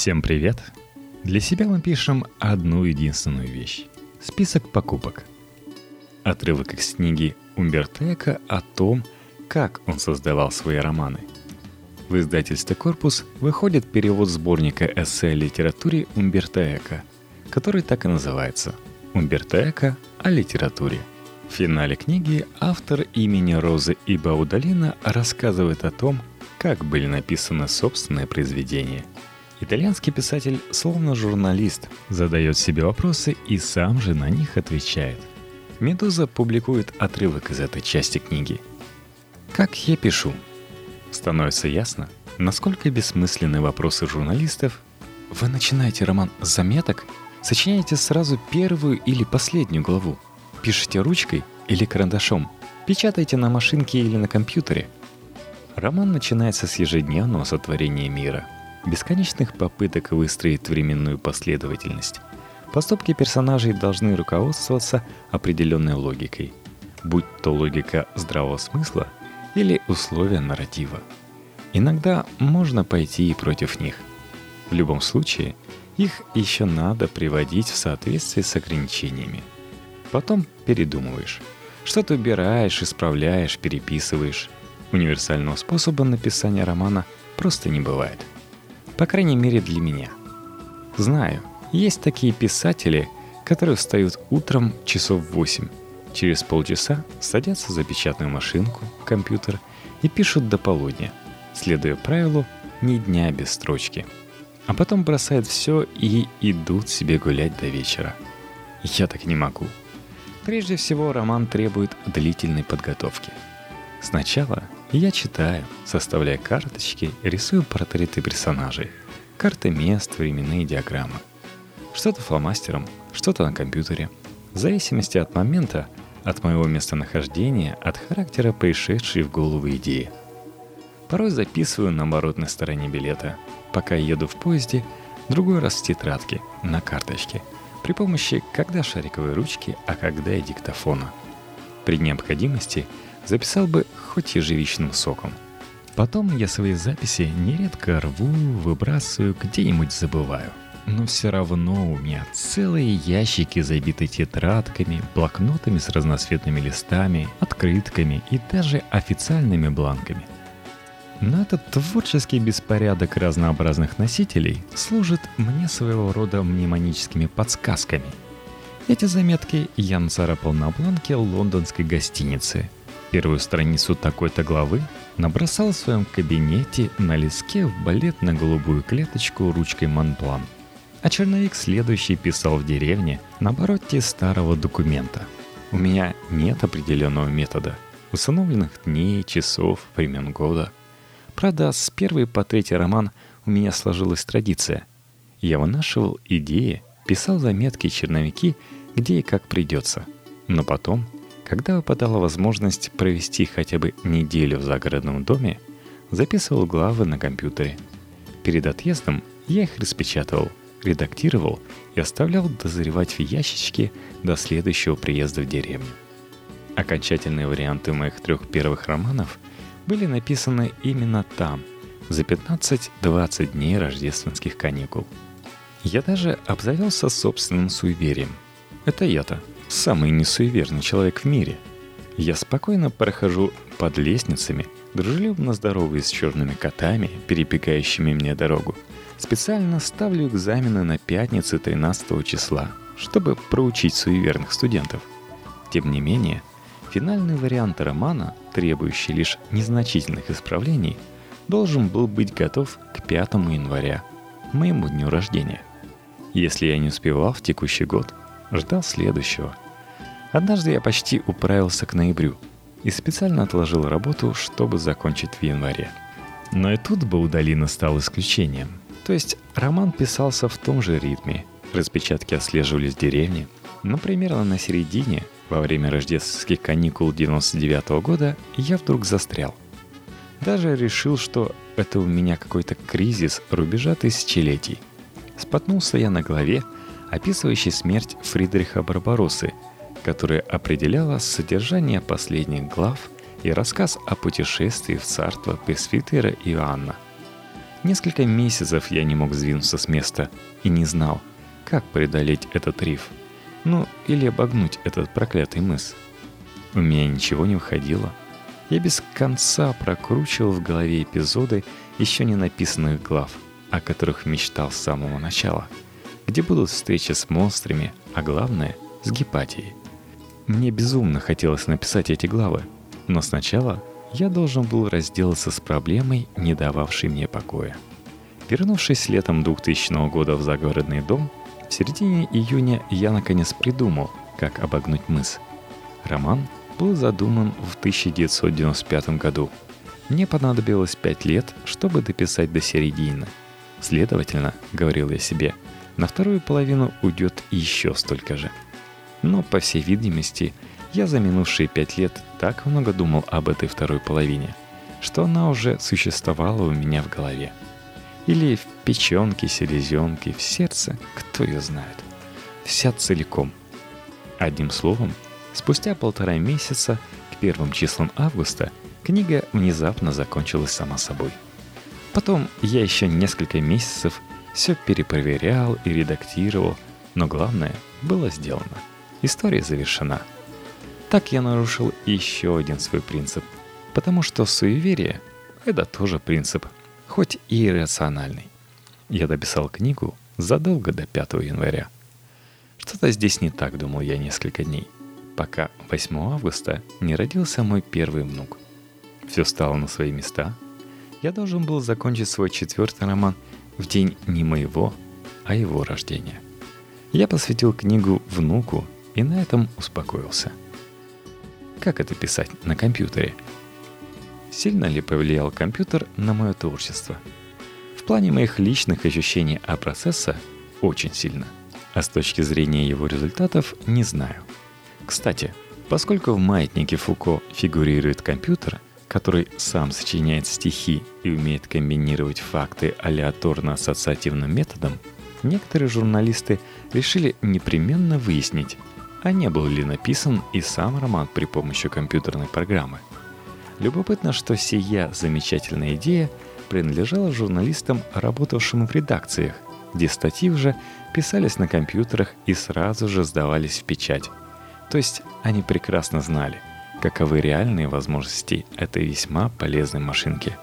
Всем привет! Для себя мы пишем одну единственную вещь – список покупок. Отрывок из книги Умберто Эко о том, как он создавал свои романы. В издательстве «Корпус» выходит перевод сборника эссе о литературе Умберто Эко, который так и называется «Умберто Эко о литературе». В финале книги автор имени Розы и Баудалина рассказывает о том, как были написаны собственные произведения – Итальянский писатель, словно журналист, задает себе вопросы и сам же на них отвечает. «Медуза» публикует отрывок из этой части книги. Как я пишу? Становится ясно, насколько бессмысленны вопросы журналистов. Вы начинаете роман с заметок, сочиняете сразу первую или последнюю главу, пишете ручкой или карандашом, печатаете на машинке или на компьютере. Роман начинается с ежедневного сотворения мира – бесконечных попыток выстроить временную последовательность. Поступки персонажей должны руководствоваться определенной логикой, будь то логика здравого смысла или условия нарратива. Иногда можно пойти и против них. В любом случае, их еще надо приводить в соответствие с ограничениями. Потом передумываешь. Что-то убираешь, исправляешь, переписываешь. Универсального способа написания романа просто не бывает. По крайней мере для меня. Знаю, есть такие писатели, которые встают утром часов в 8, через полчаса садятся за печатную машинку, компьютер и пишут до полудня, следуя правилу «ни дня без строчки». А потом бросают все и идут себе гулять до вечера. Я так не могу. Прежде всего, роман требует длительной подготовки. Сначала я читаю, составляя карточки, рисую портреты персонажей, карты мест, временные диаграммы. Что-то фломастером, что-то на компьютере. В зависимости от момента, от моего местонахождения, от характера пришедшей в голову идеи. Порой записываю на оборотной стороне билета, пока еду в поезде, другой раз в тетрадке, на карточке, при помощи когда шариковой ручки, а когда и диктофона. При необходимости – записал бы хоть ежевичным соком. Потом я свои записи нередко рву, выбрасываю, где-нибудь забываю. Но все равно у меня целые ящики забиты тетрадками, блокнотами с разноцветными листами, открытками и даже официальными бланками. Но этот творческий беспорядок разнообразных носителей служит мне своего рода мнемоническими подсказками. Эти заметки я нацарапал на бланке лондонской гостиницы – первую страницу такой-то главы набросал в своем кабинете на лиске в балетно-голубую клеточку ручкой Монблан. А черновик следующий писал в деревне на обороте старого документа. У меня нет определенного метода, установленных дней, часов, времен года. Правда, с первой по третий роман у меня сложилась традиция. Я вынашивал идеи, писал заметки черновики, где и как придется. Но потом когда выпадала возможность провести хотя бы неделю в загородном доме, записывал главы на компьютере. Перед отъездом я их распечатывал, редактировал и оставлял дозревать в ящичке до следующего приезда в деревню. Окончательные варианты моих трех первых романов были написаны именно там, за 15-20 дней рождественских каникул. Я даже обзавелся собственным суеверием. Это я-то – самый несуеверный человек в мире. Я спокойно прохожу под лестницами, дружелюбно здороваюсь с черными котами, перебегающими мне дорогу. Специально ставлю экзамены на пятницу 13 числа, чтобы проучить суеверных студентов. Тем не менее, финальный вариант романа, требующий лишь незначительных исправлений, должен был быть готов к 5 января, моему дню рождения. Если я не успевал в текущий год, ждал следующего. Однажды я почти управился к ноябрю и специально отложил работу, чтобы закончить в январе. Но и тут Баудалина стал исключением. То есть роман писался в том же ритме, распечатки отслеживались в деревне, но примерно на середине, во время рождественских каникул 99 -го года, я вдруг застрял. Даже решил, что это у меня какой-то кризис рубежа тысячелетий. Споткнулся я на главе, описывающий смерть Фридриха Барбароссы, которая определяла содержание последних глав и рассказ о путешествии в царство Пресвитера Иоанна. Несколько месяцев я не мог сдвинуться с места и не знал, как преодолеть этот риф. Ну, или обогнуть этот проклятый мыс. У меня ничего не выходило. Я без конца прокручивал в голове эпизоды еще не написанных глав, о которых мечтал с самого начала, где будут встречи с монстрами, а главное — с Гепатией. Мне безумно хотелось написать эти главы, но сначала я должен был разделаться с проблемой, не дававшей мне покоя. Вернувшись летом 2000 года в загородный дом, в середине июня я наконец придумал, как обогнуть мыс. Роман был задуман в 1995 году. Мне понадобилось пять лет, чтобы дописать до середины. Следовательно, говорил я себе, на вторую половину уйдет еще столько же. Но, по всей видимости, я за минувшие пять лет так много думал об этой второй половине, что она уже существовала у меня в голове. Или в печенке, селезенке, в сердце, кто ее знает. Вся целиком. Одним словом, спустя полтора месяца, к первым числам августа, книга внезапно закончилась сама собой. Потом я еще несколько месяцев все перепроверял и редактировал, но главное было сделано. История завершена — так я нарушил еще один свой принцип, потому что суеверие — это тоже принцип, хоть и иррациональный. Я дописал книгу задолго до 5 января. Что-то здесь не так, думал я несколько дней, пока 8 августа не родился мой первый внук. Все стало на свои места. Я должен был закончить свой четвертый роман в день не моего, а его рождения. Я посвятил книгу внуку и на этом успокоился — как это писать на компьютере? Сильно ли повлиял компьютер на мое творчество? В плане моих личных ощущений о процессе очень сильно. А с точки зрения его результатов не знаю. Кстати, поскольку в маятнике Фуко фигурирует компьютер, который сам сочиняет стихи и умеет комбинировать факты алиаторно-ассоциативным методом, некоторые журналисты решили непременно выяснить, а не был ли написан и сам роман при помощи компьютерной программы. Любопытно, что сия замечательная идея принадлежала журналистам, работавшим в редакциях, где статьи уже писались на компьютерах и сразу же сдавались в печать. То есть они прекрасно знали, каковы реальные возможности этой весьма полезной машинки.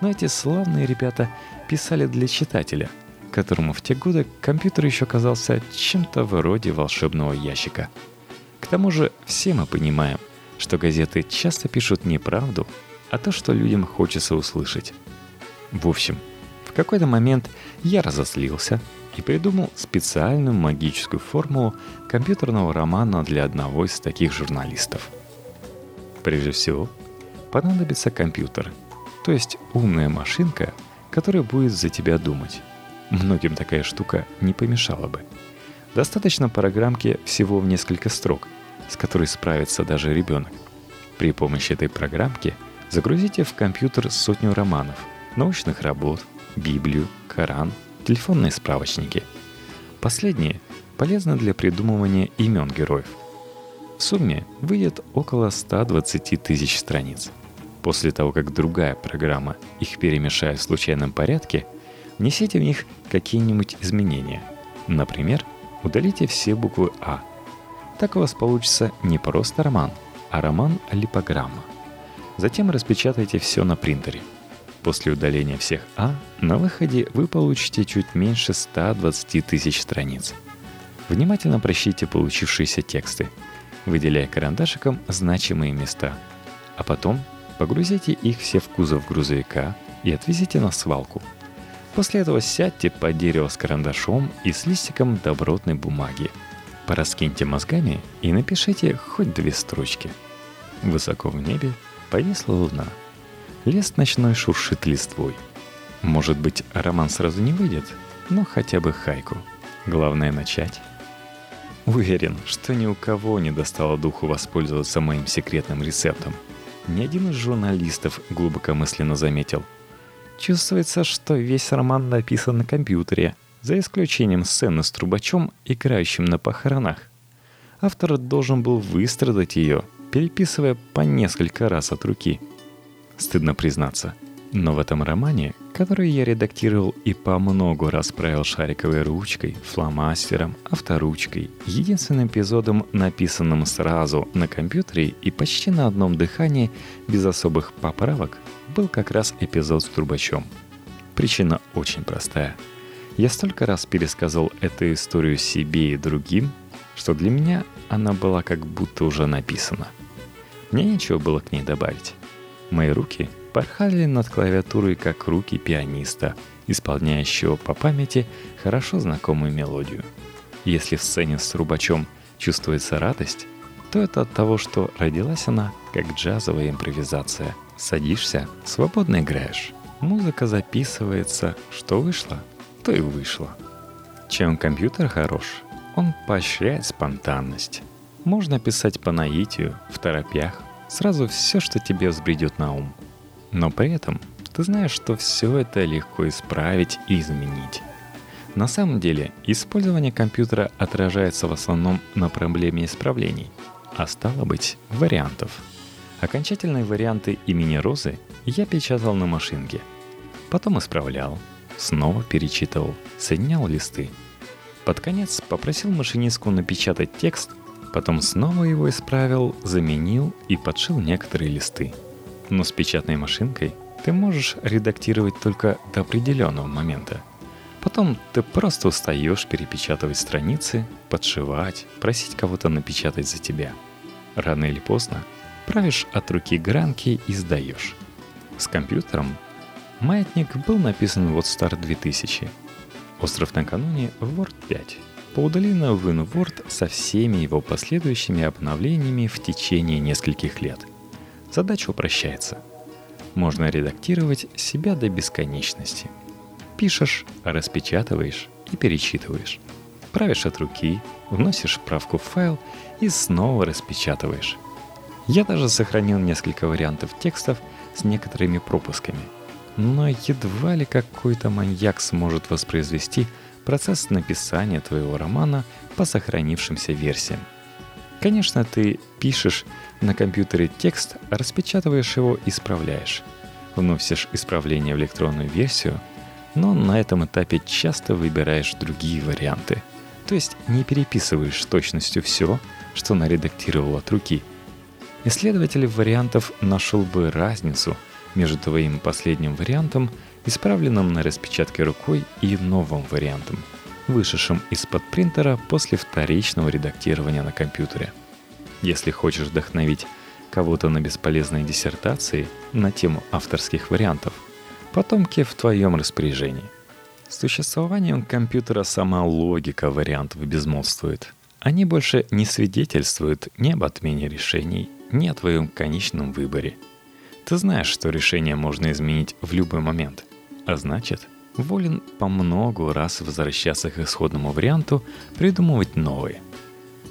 Но эти славные ребята писали для читателя – которому в те годы компьютер еще казался чем-то вроде волшебного ящика. К тому же все мы понимаем, что газеты часто пишут не правду, а то, что людям хочется услышать. В общем, в какой-то момент я разослился и придумал специальную магическую формулу компьютерного романа для одного из таких журналистов. Прежде всего, понадобится компьютер, то есть умная машинка, которая будет за тебя думать. Многим такая штука не помешала бы. Достаточно программки всего в несколько строк, с которой справится даже ребенок. При помощи этой программки загрузите в компьютер сотню романов, научных работ, Библию, Коран, телефонные справочники. Последние полезны для придумывания имен героев. В сумме выйдет около 120 тысяч страниц. После того, как другая программа их перемешает в случайном порядке – Внесите в них какие-нибудь изменения. Например, удалите все буквы А. Так у вас получится не просто роман, а роман-липограмма. Затем распечатайте все на принтере. После удаления всех А на выходе вы получите чуть меньше 120 тысяч страниц. Внимательно прочтите получившиеся тексты, выделяя карандашиком значимые места, а потом погрузите их все в кузов грузовика и отвезите на свалку – После этого сядьте под дерево с карандашом и с листиком добротной бумаги. Пораскиньте мозгами и напишите хоть две строчки. Высоко в небе повисла луна. Лес ночной шуршит листвой. Может быть, роман сразу не выйдет, но хотя бы хайку. Главное начать. Уверен, что ни у кого не достало духу воспользоваться моим секретным рецептом. Ни один из журналистов глубокомысленно заметил – Чувствуется, что весь роман написан на компьютере, за исключением сцены с трубачом, играющим на похоронах. Автор должен был выстрадать ее, переписывая по несколько раз от руки. Стыдно признаться, но в этом романе которую я редактировал и по много раз правил шариковой ручкой, фломастером, авторучкой, единственным эпизодом, написанным сразу на компьютере и почти на одном дыхании, без особых поправок, был как раз эпизод с трубачом. Причина очень простая. Я столько раз пересказал эту историю себе и другим, что для меня она была как будто уже написана. Мне нечего было к ней добавить. Мои руки порхали над клавиатурой, как руки пианиста, исполняющего по памяти хорошо знакомую мелодию. Если в сцене с трубачом чувствуется радость, то это от того, что родилась она как джазовая импровизация. Садишься, свободно играешь. Музыка записывается, что вышло, то и вышло. Чем компьютер хорош, он поощряет спонтанность. Можно писать по наитию, в торопях, сразу все, что тебе взбредет на ум – но при этом ты знаешь, что все это легко исправить и изменить. На самом деле, использование компьютера отражается в основном на проблеме исправлений, а стало быть, вариантов. Окончательные варианты имени Розы я печатал на машинке. Потом исправлял, снова перечитывал, соединял листы. Под конец попросил машинистку напечатать текст, потом снова его исправил, заменил и подшил некоторые листы – но с печатной машинкой ты можешь редактировать только до определенного момента. Потом ты просто устаешь перепечатывать страницы, подшивать, просить кого-то напечатать за тебя. Рано или поздно правишь от руки гранки и сдаешь. С компьютером «Маятник» был написан в WordStar 2000. «Остров накануне» в Word 5. Поудаленно в InWord со всеми его последующими обновлениями в течение нескольких лет – задача упрощается. Можно редактировать себя до бесконечности. Пишешь, распечатываешь и перечитываешь. Правишь от руки, вносишь правку в файл и снова распечатываешь. Я даже сохранил несколько вариантов текстов с некоторыми пропусками. Но едва ли какой-то маньяк сможет воспроизвести процесс написания твоего романа по сохранившимся версиям. Конечно, ты пишешь на компьютере текст, распечатываешь его, исправляешь. Вносишь исправление в электронную версию, но на этом этапе часто выбираешь другие варианты. То есть не переписываешь с точностью все, что наредактировал от руки. Исследователь вариантов нашел бы разницу между твоим последним вариантом, исправленным на распечатке рукой, и новым вариантом, вышедшим из-под принтера после вторичного редактирования на компьютере – если хочешь вдохновить кого-то на бесполезные диссертации на тему авторских вариантов, потомки в твоем распоряжении. С существованием компьютера сама логика вариантов безмолвствует. Они больше не свидетельствуют ни об отмене решений, ни о твоем конечном выборе. Ты знаешь, что решение можно изменить в любой момент, а значит, волен по многу раз возвращаться к исходному варианту, придумывать новые –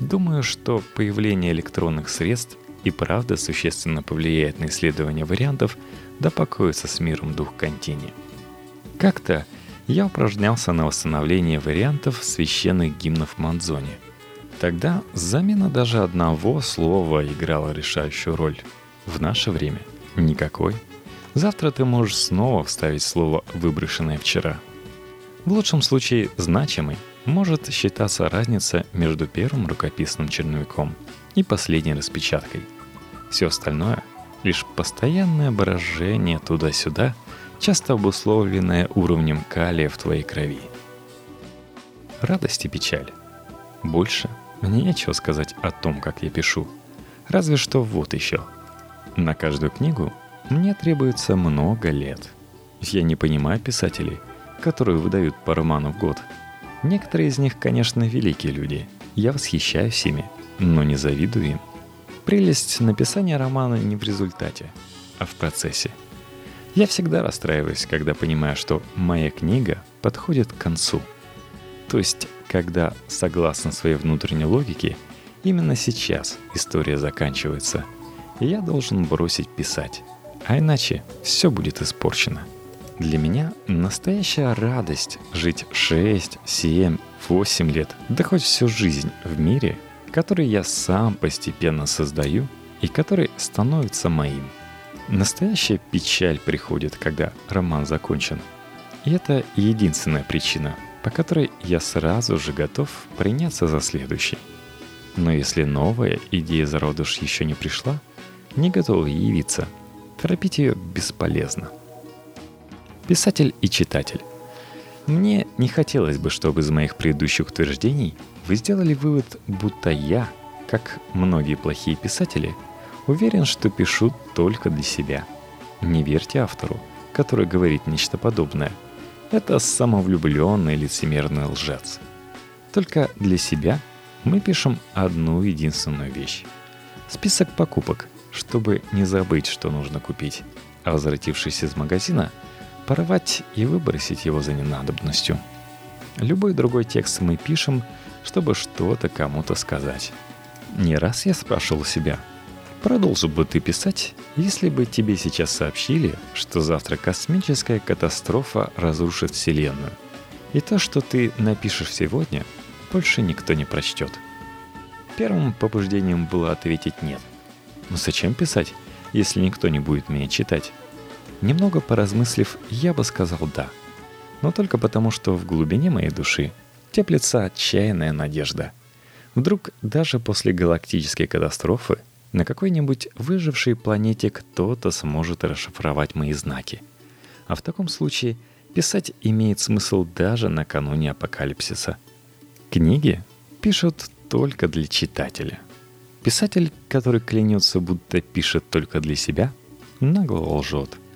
Думаю, что появление электронных средств и правда существенно повлияет на исследование вариантов, да покоится с миром дух контини. Как-то я упражнялся на восстановление вариантов священных гимнов Манзони. Тогда замена даже одного слова играла решающую роль. В наше время никакой. Завтра ты можешь снова вставить слово, выброшенное вчера. В лучшем случае значимый, может считаться разница между первым рукописным черновиком и последней распечаткой. Все остальное — лишь постоянное брожение туда-сюда, часто обусловленное уровнем калия в твоей крови. Радость и печаль. Больше мне нечего сказать о том, как я пишу. Разве что вот еще. На каждую книгу мне требуется много лет. Я не понимаю писателей, которые выдают по роману в год — Некоторые из них, конечно, великие люди. Я восхищаюсь ими, но не завидую им. Прелесть написания романа не в результате, а в процессе. Я всегда расстраиваюсь, когда понимаю, что моя книга подходит к концу. То есть, когда, согласно своей внутренней логике, именно сейчас история заканчивается, и я должен бросить писать. А иначе все будет испорчено. Для меня настоящая радость жить 6, 7, 8 лет, да хоть всю жизнь в мире, который я сам постепенно создаю и который становится моим. Настоящая печаль приходит, когда роман закончен. И это единственная причина, по которой я сразу же готов приняться за следующий. Но если новая идея зародыш еще не пришла, не готова явиться, торопить ее бесполезно. Писатель и читатель. Мне не хотелось бы, чтобы из моих предыдущих утверждений вы сделали вывод, будто я, как многие плохие писатели, уверен, что пишу только для себя. Не верьте автору, который говорит нечто подобное. Это самовлюбленный лицемерный лжец. Только для себя мы пишем одну единственную вещь. Список покупок, чтобы не забыть, что нужно купить. А возвратившись из магазина – порвать и выбросить его за ненадобностью. Любой другой текст мы пишем, чтобы что-то кому-то сказать. Не раз я спрашивал себя, продолжил бы ты писать, если бы тебе сейчас сообщили, что завтра космическая катастрофа разрушит Вселенную. И то, что ты напишешь сегодня, больше никто не прочтет. Первым побуждением было ответить «нет». Но зачем писать, если никто не будет меня читать? Немного поразмыслив, я бы сказал «да». Но только потому, что в глубине моей души теплится отчаянная надежда. Вдруг даже после галактической катастрофы на какой-нибудь выжившей планете кто-то сможет расшифровать мои знаки. А в таком случае писать имеет смысл даже накануне апокалипсиса. Книги пишут только для читателя. Писатель, который клянется, будто пишет только для себя, нагло лжет –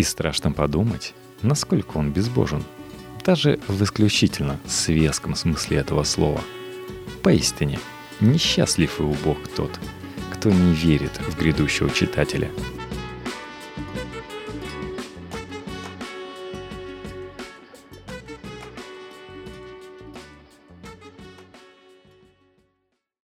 и страшно подумать, насколько он безбожен. Даже в исключительно светском смысле этого слова. Поистине, несчастлив и убог тот, кто не верит в грядущего читателя –